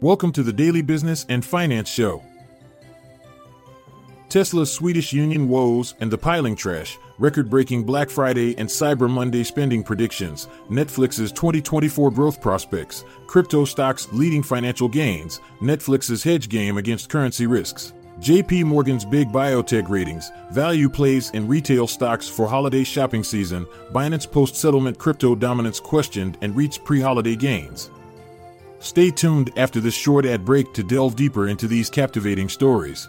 Welcome to the Daily Business and Finance Show. Tesla's Swedish union woes and the piling trash, record breaking Black Friday and Cyber Monday spending predictions, Netflix's 2024 growth prospects, crypto stocks leading financial gains, Netflix's hedge game against currency risks. JP Morgan's big biotech ratings, value plays in retail stocks for holiday shopping season, Binance post settlement crypto dominance questioned and REITs pre holiday gains. Stay tuned after this short ad break to delve deeper into these captivating stories.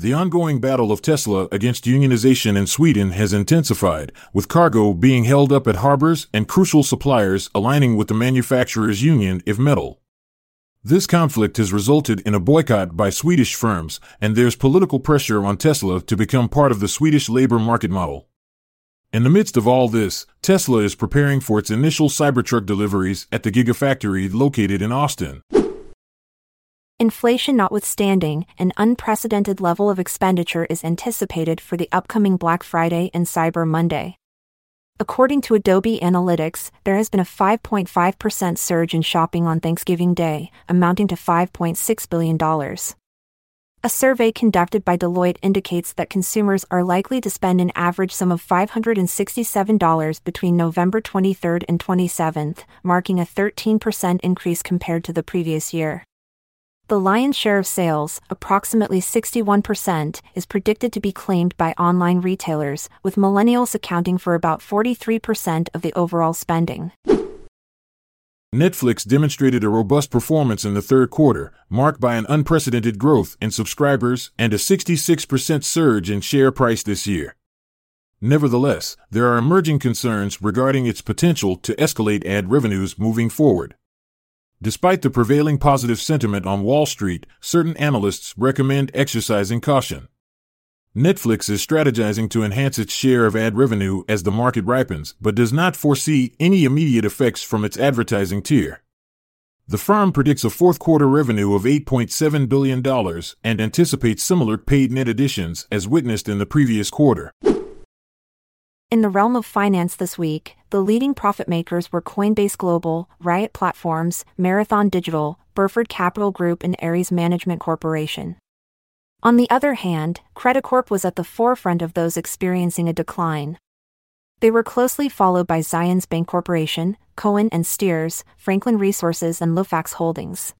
The ongoing battle of Tesla against unionization in Sweden has intensified, with cargo being held up at harbors and crucial suppliers aligning with the manufacturers' union IF Metall. This conflict has resulted in a boycott by Swedish firms, and there's political pressure on Tesla to become part of the Swedish labor market model. In the midst of all this, Tesla is preparing for its initial Cybertruck deliveries at the Gigafactory located in Austin. Inflation notwithstanding, an unprecedented level of expenditure is anticipated for the upcoming Black Friday and Cyber Monday. According to Adobe Analytics, there has been a 5.5% surge in shopping on Thanksgiving Day, amounting to $5.6 billion. A survey conducted by Deloitte indicates that consumers are likely to spend an average sum of $567 between November 23 and 27, marking a 13% increase compared to the previous year. The lion's share of sales, approximately 61%, is predicted to be claimed by online retailers, with millennials accounting for about 43% of the overall spending. Netflix demonstrated a robust performance in the third quarter, marked by an unprecedented growth in subscribers and a 66% surge in share price this year. Nevertheless, there are emerging concerns regarding its potential to escalate ad revenues moving forward. Despite the prevailing positive sentiment on Wall Street, certain analysts recommend exercising caution. Netflix is strategizing to enhance its share of ad revenue as the market ripens, but does not foresee any immediate effects from its advertising tier. The firm predicts a fourth quarter revenue of $8.7 billion and anticipates similar paid net additions as witnessed in the previous quarter. In the realm of finance this week, the leading profit makers were Coinbase Global, Riot Platforms, Marathon Digital, Burford Capital Group, and Ares Management Corporation. On the other hand, Credicorp was at the forefront of those experiencing a decline. They were closely followed by Zions Bancorporation, Cohen and Steers, Franklin Resources, and Lufax Holdings.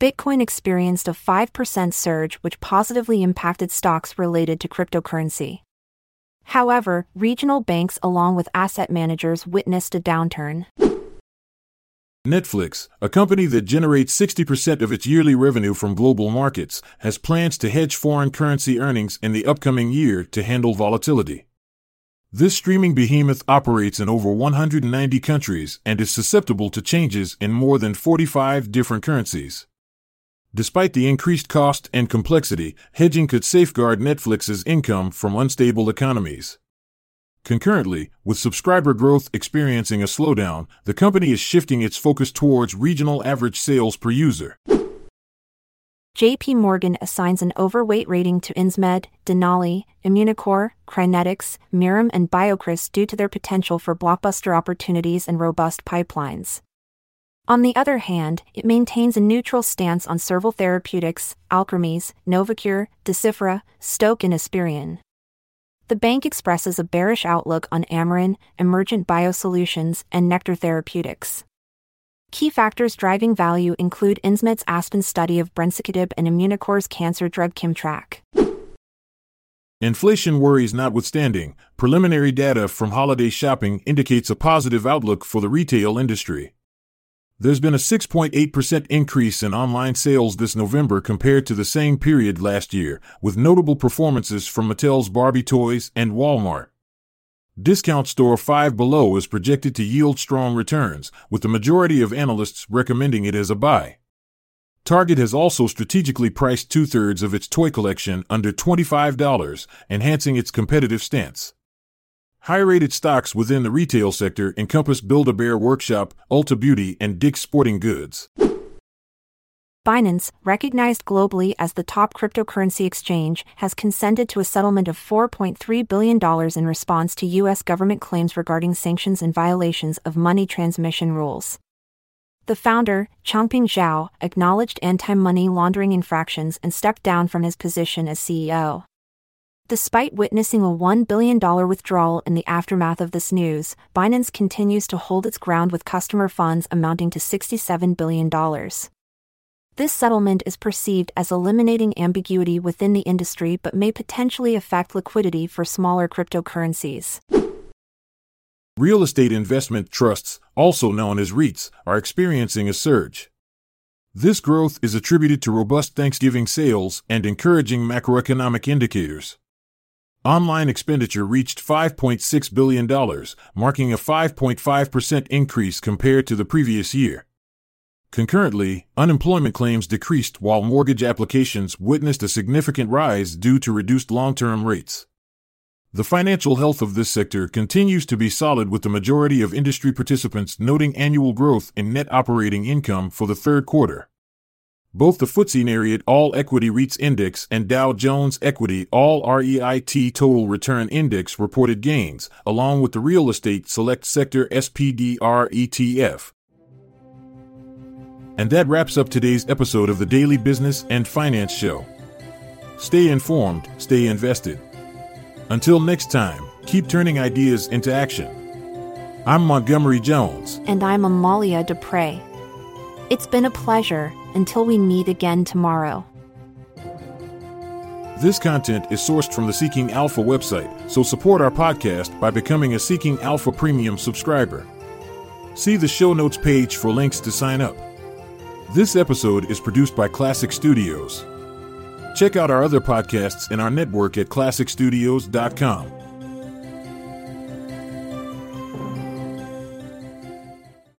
Bitcoin experienced a 5% surge, which positively impacted stocks related to cryptocurrency. However, regional banks along with asset managers witnessed a downturn. Netflix, a company that generates 60% of its yearly revenue from global markets, has plans to hedge foreign currency earnings in the upcoming year to handle volatility. This streaming behemoth operates in over 190 countries and is susceptible to changes in more than 45 different currencies. Despite the increased cost and complexity, hedging could safeguard Netflix's income from unstable economies. Concurrently, with subscriber growth experiencing a slowdown, the company is shifting its focus towards regional average sales per user. JP Morgan assigns an overweight rating to Insmed, Denali, Immunocore, Crinetics, Mirum, and BioCryst due to their potential for blockbuster opportunities and robust pipelines. On the other hand, it maintains a neutral stance on Cerevel Therapeutics, Alkermes, Novocure, Deciphera, Stoke, and Esperion. The bank expresses a bearish outlook on Amarin, Emergent Biosolutions, and Nektar Therapeutics. Key factors driving value include Insmed's Aspen study of brensocatib and Immunocore's cancer drug Kimmtrak. Inflation worries notwithstanding, preliminary data from holiday shopping indicates a positive outlook for the retail industry. There's been a 6.8% increase in online sales this November compared to the same period last year, with notable performances from Mattel's Barbie toys and Walmart. Discount Store Five Below is projected to yield strong returns, with the majority of analysts recommending it as a buy. Target has also strategically priced two thirds of its toy collection under $25, enhancing its competitive stance. High rated stocks within the retail sector encompass Build a Bear Workshop, Ulta Beauty, and Dick's Sporting Goods. Binance, recognized globally as the top cryptocurrency exchange, has consented to a settlement of $4.3 billion in response to U.S. government claims regarding sanctions and violations of money transmission rules. The founder, Changpeng Zhao, acknowledged anti money laundering infractions and stepped down from his position as CEO. Despite witnessing a $1 billion withdrawal in the aftermath of this news, Binance continues to hold its ground with customer funds amounting to $67 billion. This settlement is perceived as eliminating ambiguity within the industry but may potentially affect liquidity for smaller cryptocurrencies. Real estate investment trusts, also known as REITs, are experiencing a surge. This growth is attributed to robust Thanksgiving sales and encouraging macroeconomic indicators. Online expenditure reached $5.6 billion, marking a 5.5% increase compared to the previous year. Concurrently, unemployment claims decreased while mortgage applications witnessed a significant rise due to reduced long term rates. The financial health of this sector continues to be solid, with the majority of industry participants noting annual growth in net operating income for the third quarter. Both the FTSE Nareit All Equity REITs Index and Dow Jones Equity All REIT Total Return Index reported gains, along with the Real Estate Select Sector SPDR ETF. And that wraps up today's episode of the Daily Business and Finance Show. Stay informed, stay invested. Until next time, keep turning ideas into action. I'm Montgomery Jones. And I'm Amalia Dupre. It's been a pleasure until we meet again tomorrow. This content is sourced from the Seeking Alpha website, so support our podcast by becoming a Seeking Alpha Premium subscriber. See the show notes page for links to sign up. This episode is produced by Klassic Studios. Check out our other podcasts in our network at klassicstudios.com.